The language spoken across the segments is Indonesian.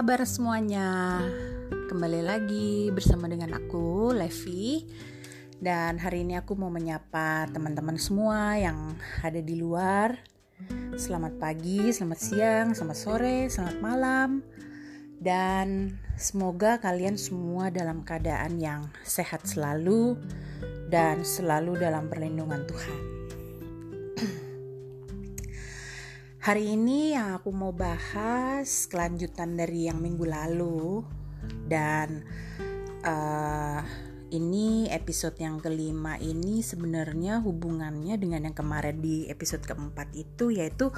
Kabar semuanya? Kembali lagi bersama dengan aku, Levi. Dan hari ini aku mau menyapa teman-teman semua yang ada di luar. Selamat pagi, selamat siang, selamat sore, selamat malam. Dan semoga kalian semua dalam keadaan yang sehat selalu dan selalu dalam perlindungan Tuhan. Hari ini yang aku mau bahas kelanjutan dari yang minggu lalu dan uh, ini episode yang kelima ini sebenarnya hubungannya dengan yang kemarin di episode keempat itu yaitu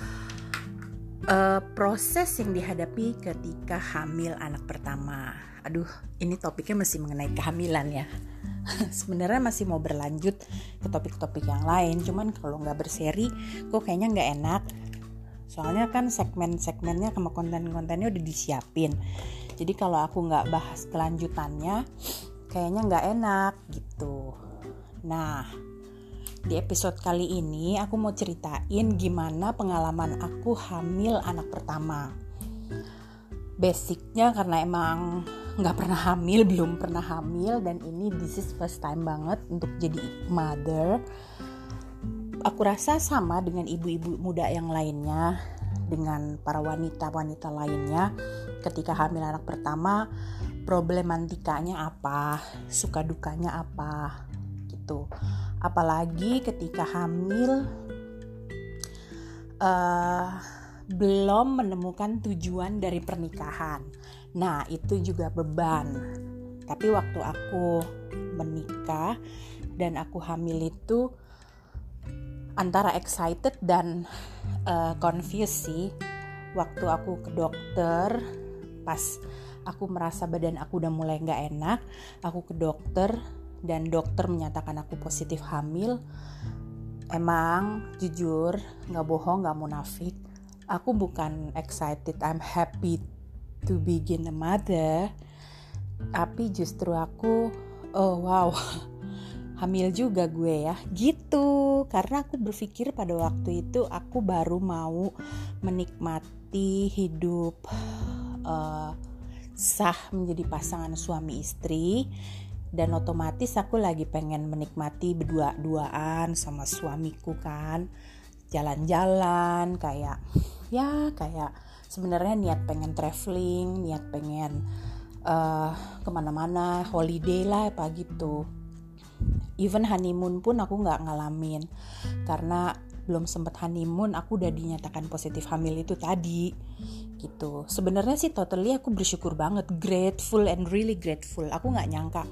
uh, proses yang dihadapi ketika hamil anak pertama. Aduh, ini topiknya masih mengenai kehamilan ya. sebenarnya masih mau berlanjut ke topik-topik yang lain, cuman kalau nggak berseri, kok kayaknya nggak enak soalnya kan segmen-segmennya sama konten-kontennya udah disiapin. Jadi kalau aku nggak bahas kelanjutannya kayaknya nggak enak gitu. Nah di episode kali ini aku mau ceritain gimana pengalaman aku hamil anak pertama. Basicnya karena emang nggak pernah hamil belum pernah hamil dan ini this is first time banget untuk jadi mother aku rasa sama dengan ibu-ibu muda yang lainnya, dengan para wanita-wanita lainnya ketika hamil anak pertama, problematikanya apa, suka dukanya apa gitu. Apalagi ketika hamil uh, belum menemukan tujuan dari pernikahan. Nah, itu juga beban. Tapi waktu aku menikah dan aku hamil itu antara excited dan uh, confused sih. Waktu aku ke dokter pas aku merasa badan aku udah mulai nggak enak aku ke dokter dan dokter menyatakan aku positif hamil. Emang jujur nggak bohong nggak munafik. Aku bukan excited I'm happy to begin a mother. Tapi justru aku oh wow hamil juga gue ya. Gitu. Karena aku berpikir pada waktu itu aku baru mau menikmati hidup uh, sah menjadi pasangan suami istri. Dan otomatis aku lagi pengen menikmati berdua-duaan sama suamiku kan. Jalan-jalan kayak ya kayak sebenarnya niat pengen traveling niat pengen uh, ke mana-mana holiday lah apa gitu even honeymoon pun aku nggak ngalamin. Karena belum sempat honeymoon aku udah dinyatakan positif hamil itu tadi gitu. Sebenarnya sih totally aku bersyukur banget grateful and really grateful. Aku nggak nyangka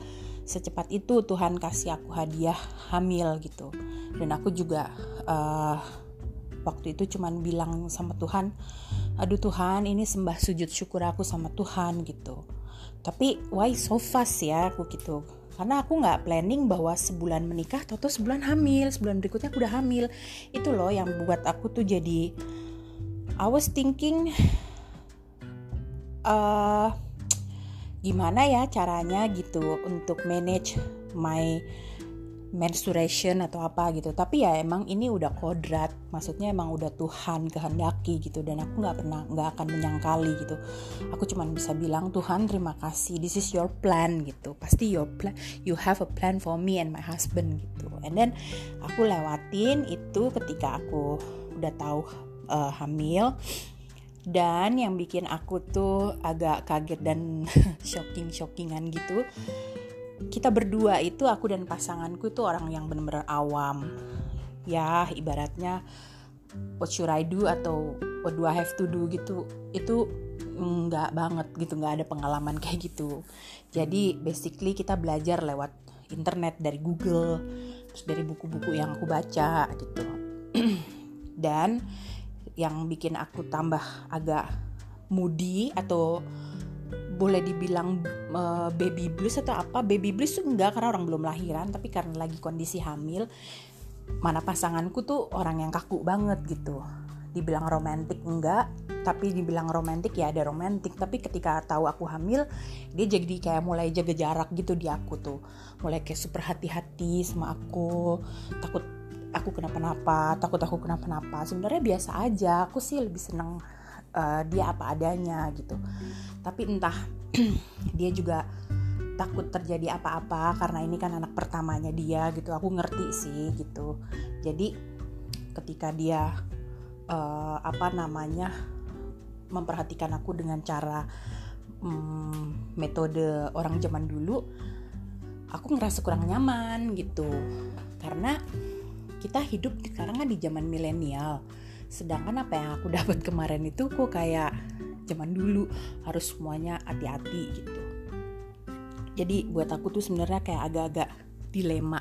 secepat itu Tuhan kasih aku hadiah hamil gitu. Dan aku juga uh, waktu itu cuman bilang sama Tuhan aduh Tuhan ini sembah sujud syukur aku sama Tuhan gitu. Tapi why so fast ya aku gitu karena aku nggak planning bahwa sebulan menikah atau sebulan hamil. Sebulan berikutnya aku udah hamil. Itu loh yang buat aku tuh jadi I was thinking uh, gimana ya caranya gitu untuk manage my menstruation atau apa gitu. Tapi ya emang ini udah kodrat maksudnya emang udah Tuhan kehendaki gitu. Dan aku nggak pernah nggak akan menyangkali gitu. Aku cuma bisa bilang Tuhan terima kasih. This is your plan gitu. Pasti your plan you have a plan for me and my husband gitu. And then aku lewatin itu ketika aku udah tahu uh, hamil. Dan yang bikin aku tuh agak kaget dan shocking shockingan gitu kita berdua itu aku dan pasanganku itu orang yang benar-benar awam. Ya ibaratnya what should I do atau what do I have to do gitu itu nggak banget gitu nggak ada pengalaman kayak gitu. Jadi basically kita belajar lewat internet dari Google terus dari buku-buku yang aku baca gitu. Dan yang bikin aku tambah agak moody atau boleh dibilang uh, baby blues atau apa baby blues tuh enggak karena orang belum lahiran tapi karena lagi kondisi hamil mana pasanganku tuh orang yang kaku banget gitu. Dibilang romantis enggak tapi dibilang romantis ya ada romantis tapi ketika tahu aku hamil dia jadi kayak mulai jaga jarak gitu di aku tuh. Mulai kayak super hati-hati sama aku takut aku kenapa-napa takut aku kenapa-napa. Sebenarnya biasa aja aku sih lebih seneng uh, dia apa adanya gitu. Tapi entah dia juga takut terjadi apa-apa karena ini kan anak pertamanya dia gitu. Aku ngerti sih gitu. Jadi ketika dia uh, apa namanya memperhatikan aku dengan cara um, metode orang zaman dulu aku ngerasa kurang nyaman gitu. Karena kita hidup sekarang kan di zaman milenial sedangkan apa yang aku dapat kemarin itu kok kayak zaman dulu harus semuanya hati-hati gitu. Jadi buat aku tuh sebenarnya kayak agak-agak dilema.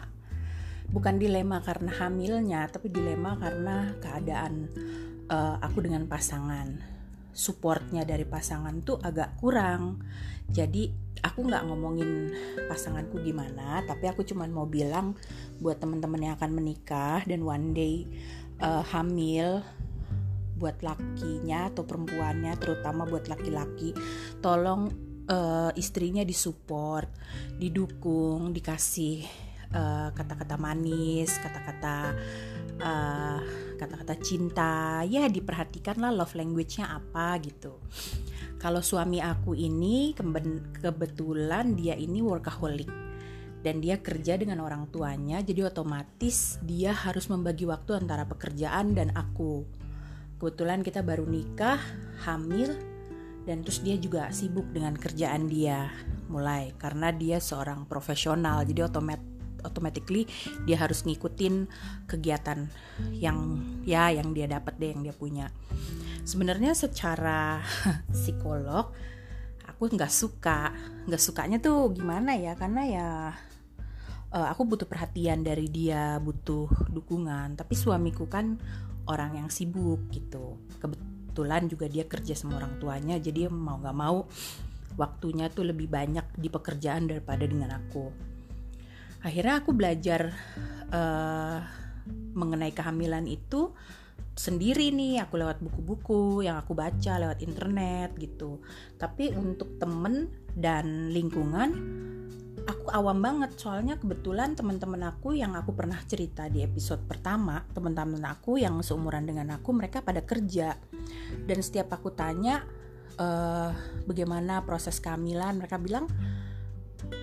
Bukan dilema karena hamilnya tapi dilema karena keadaan uh, aku dengan pasangan. Supportnya dari pasangan tuh agak kurang. Jadi aku nggak ngomongin pasanganku gimana tapi aku cuma mau bilang buat teman-teman yang akan menikah dan one day uh, hamil buat lakinya atau perempuannya terutama buat laki-laki tolong uh, istrinya disupport, didukung, dikasih eh, kata-kata uh, manis, kata-kata uh, kata-kata cinta, ya diperhatikan lah love language-nya apa gitu. Kalau suami aku ini kebetulan dia ini workaholic dan dia kerja dengan orang tuanya, jadi otomatis dia harus membagi waktu antara pekerjaan dan aku. Kebetulan kita baru nikah, hamil, dan terus dia juga sibuk dengan kerjaan dia mulai. Karena dia seorang profesional jadi otomat automatically dia harus ngikutin kegiatan yang ya yang dia dapat deh yang dia punya. Sebenarnya secara psikolog aku nggak suka. Nggak sukanya tuh gimana ya? Karena ya uh, aku butuh perhatian dari dia butuh dukungan. Tapi suamiku kan orang yang sibuk gitu. Kebetulan juga dia kerja sama orang tuanya jadi mau nggak mau waktunya tuh lebih banyak di pekerjaan daripada dengan aku. Akhirnya aku belajar uh, mengenai kehamilan itu sendiri nih. Aku lewat buku-buku yang aku baca lewat internet gitu. Tapi untuk temen dan lingkungan aku awam banget soalnya kebetulan teman-teman aku yang aku pernah cerita di episode pertama teman-teman aku yang seumuran dengan aku mereka pada kerja. Dan setiap aku tanya uh, bagaimana proses kehamilan? Mereka bilang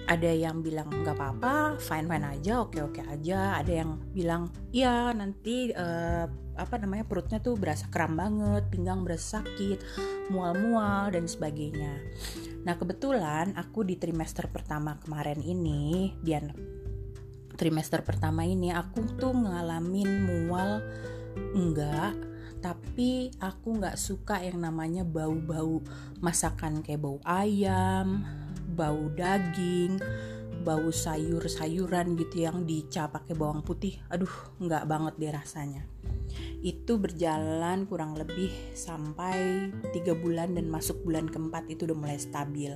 ada yang bilang nggak apa-apa fine fine aja oke oke aja. Ada yang bilang iya nanti uh, apa namanya perutnya tuh berasa kram banget pinggang berasa sakit mual-mual dan sebagainya. Nah kebetulan aku di trimester pertama kemarin ini, Dian trimester pertama ini aku tuh ngalamin mual enggak, tapi aku nggak suka yang namanya bau-bau masakan kayak bau ayam, bau daging, bau sayur-sayuran gitu yang dicap pakai bawang putih. Aduh, nggak banget deh rasanya. Itu berjalan kurang lebih sampai tiga bulan dan masuk bulan keempat itu udah mulai stabil.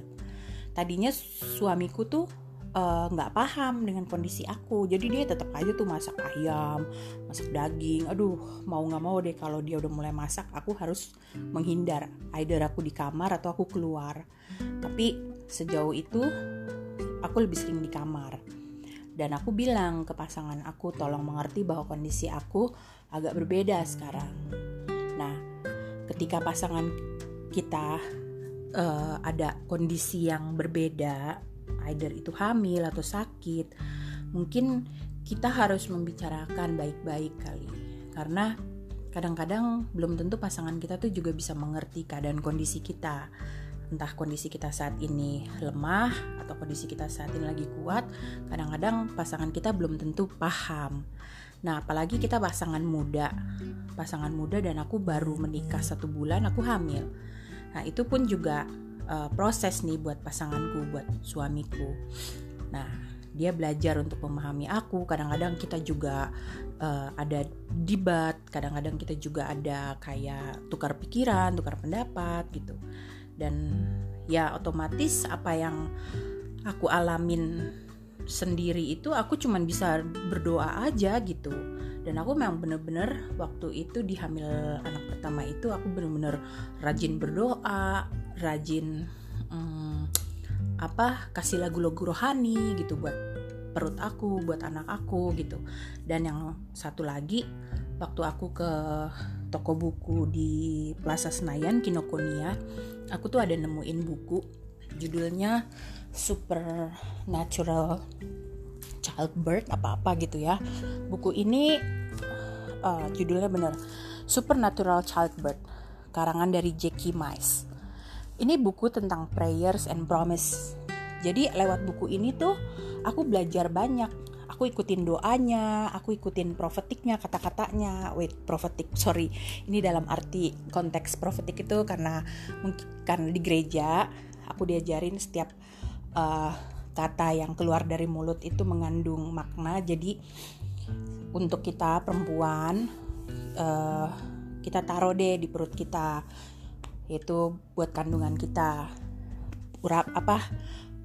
Tadinya suamiku tuh eh, nggak uh, paham dengan kondisi aku. Jadi dia tetap aja tuh masak ayam masak daging. Aduh mau nggak mau deh kalau dia udah mulai masak aku harus menghindar. Either aku di kamar atau aku keluar. Tapi sejauh itu aku lebih sering di kamar dan aku bilang ke pasangan aku tolong mengerti bahwa kondisi aku agak berbeda sekarang. Nah, ketika pasangan kita uh, ada kondisi yang berbeda, either itu hamil atau sakit, mungkin kita harus membicarakan baik-baik kali. Karena kadang-kadang belum tentu pasangan kita tuh juga bisa mengerti keadaan kondisi kita. Entah kondisi kita saat ini lemah atau kondisi kita saat ini lagi kuat, kadang-kadang pasangan kita belum tentu paham. Nah, apalagi kita pasangan muda, pasangan muda dan aku baru menikah satu bulan, aku hamil. Nah, itu pun juga uh, proses nih buat pasanganku, buat suamiku. Nah, dia belajar untuk memahami aku. Kadang-kadang kita juga uh, ada debat, kadang-kadang kita juga ada kayak tukar pikiran, tukar pendapat gitu. Dan ya otomatis apa yang aku alamin sendiri itu aku cuman bisa berdoa aja gitu. Dan aku memang bener-bener waktu itu di hamil anak pertama itu aku bener-bener rajin berdoa rajin hmm, apa kasih lagu-lagu rohani gitu buat perut aku buat anak aku gitu. Dan yang satu lagi waktu aku ke toko buku di Plaza Senayan Kinokuniya aku tuh ada nemuin buku judulnya Supernatural Childbirth apa-apa gitu ya. Buku ini uh, judulnya bener Supernatural Childbirth karangan dari Jackie Mice. Ini buku tentang prayers and promise. Jadi lewat buku ini tuh aku belajar banyak aku ikutin doanya, aku ikutin profetiknya, kata-katanya. Wait, profetik, sorry. Ini dalam arti konteks profetik itu karena mungkin karena di gereja aku diajarin setiap uh, kata yang keluar dari mulut itu mengandung makna. Jadi untuk kita perempuan uh, kita taruh deh di perut kita itu buat kandungan kita urap apa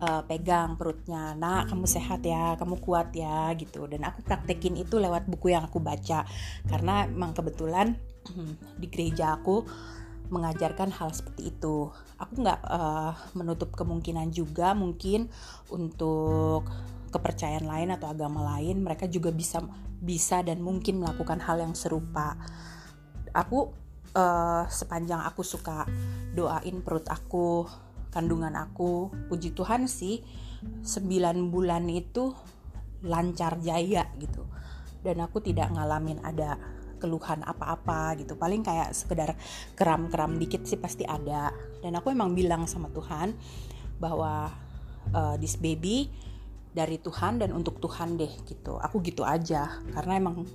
uh, pegang perutnya nak kamu sehat ya kamu kuat ya gitu. Dan aku praktekin itu lewat buku yang aku baca. Karena emang kebetulan di gereja aku mengajarkan hal seperti itu. Aku nggak uh, menutup kemungkinan juga mungkin untuk kepercayaan lain atau agama lain mereka juga bisa bisa dan mungkin melakukan hal yang serupa. Aku uh, sepanjang aku suka doain perut aku kandungan aku. Puji Tuhan sih 9 bulan itu lancar jaya gitu. Dan aku tidak ngalamin ada keluhan apa-apa gitu. Paling kayak sekedar kram-kram dikit sih pasti ada. Dan aku emang bilang sama Tuhan bahwa uh, this baby dari Tuhan dan untuk Tuhan deh gitu. Aku gitu aja karena emang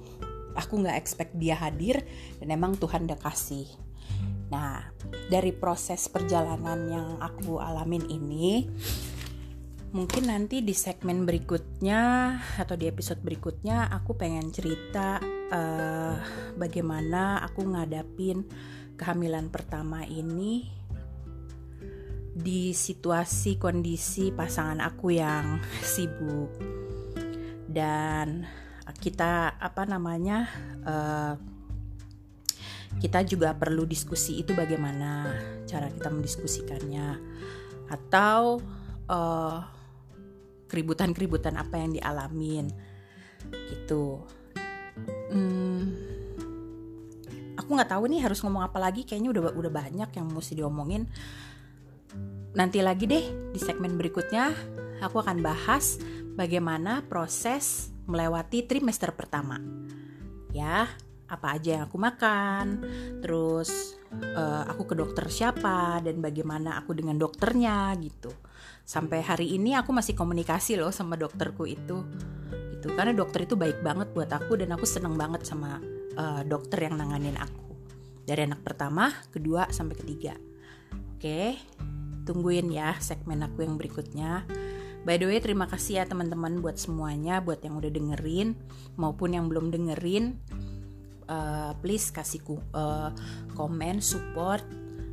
aku nggak expect dia hadir dan emang Tuhan udah kasih Nah, dari proses perjalanan yang aku alamin ini, mungkin nanti di segmen berikutnya atau di episode berikutnya aku pengen cerita uh, bagaimana aku ngadapin kehamilan pertama ini di situasi kondisi pasangan aku yang sibuk. Dan kita apa namanya uh, kita juga perlu diskusi itu bagaimana cara kita mendiskusikannya. Atau uh, keributan-keributan apa yang dialamin gitu. Hmm, aku nggak tahu nih harus ngomong apa lagi. Kayaknya udah udah banyak yang mesti diomongin. Nanti lagi deh di segmen berikutnya aku akan bahas bagaimana proses melewati trimester pertama. Ya apa aja yang aku makan, terus uh, aku ke dokter siapa dan bagaimana aku dengan dokternya gitu. Sampai hari ini aku masih komunikasi loh sama dokterku itu. Gitu. Karena dokter itu baik banget buat aku dan aku seneng banget sama uh, dokter yang nanganin aku. Dari anak pertama, kedua sampai ketiga. Oke, tungguin ya segmen aku yang berikutnya. By the way, terima kasih ya teman-teman buat semuanya, buat yang udah dengerin maupun yang belum dengerin uh, please kasih uh, komen, support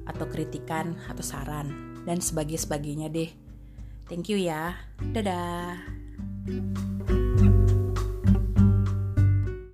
atau kritikan atau saran dan sebagainya sebagainya deh. Thank you ya. Dadah.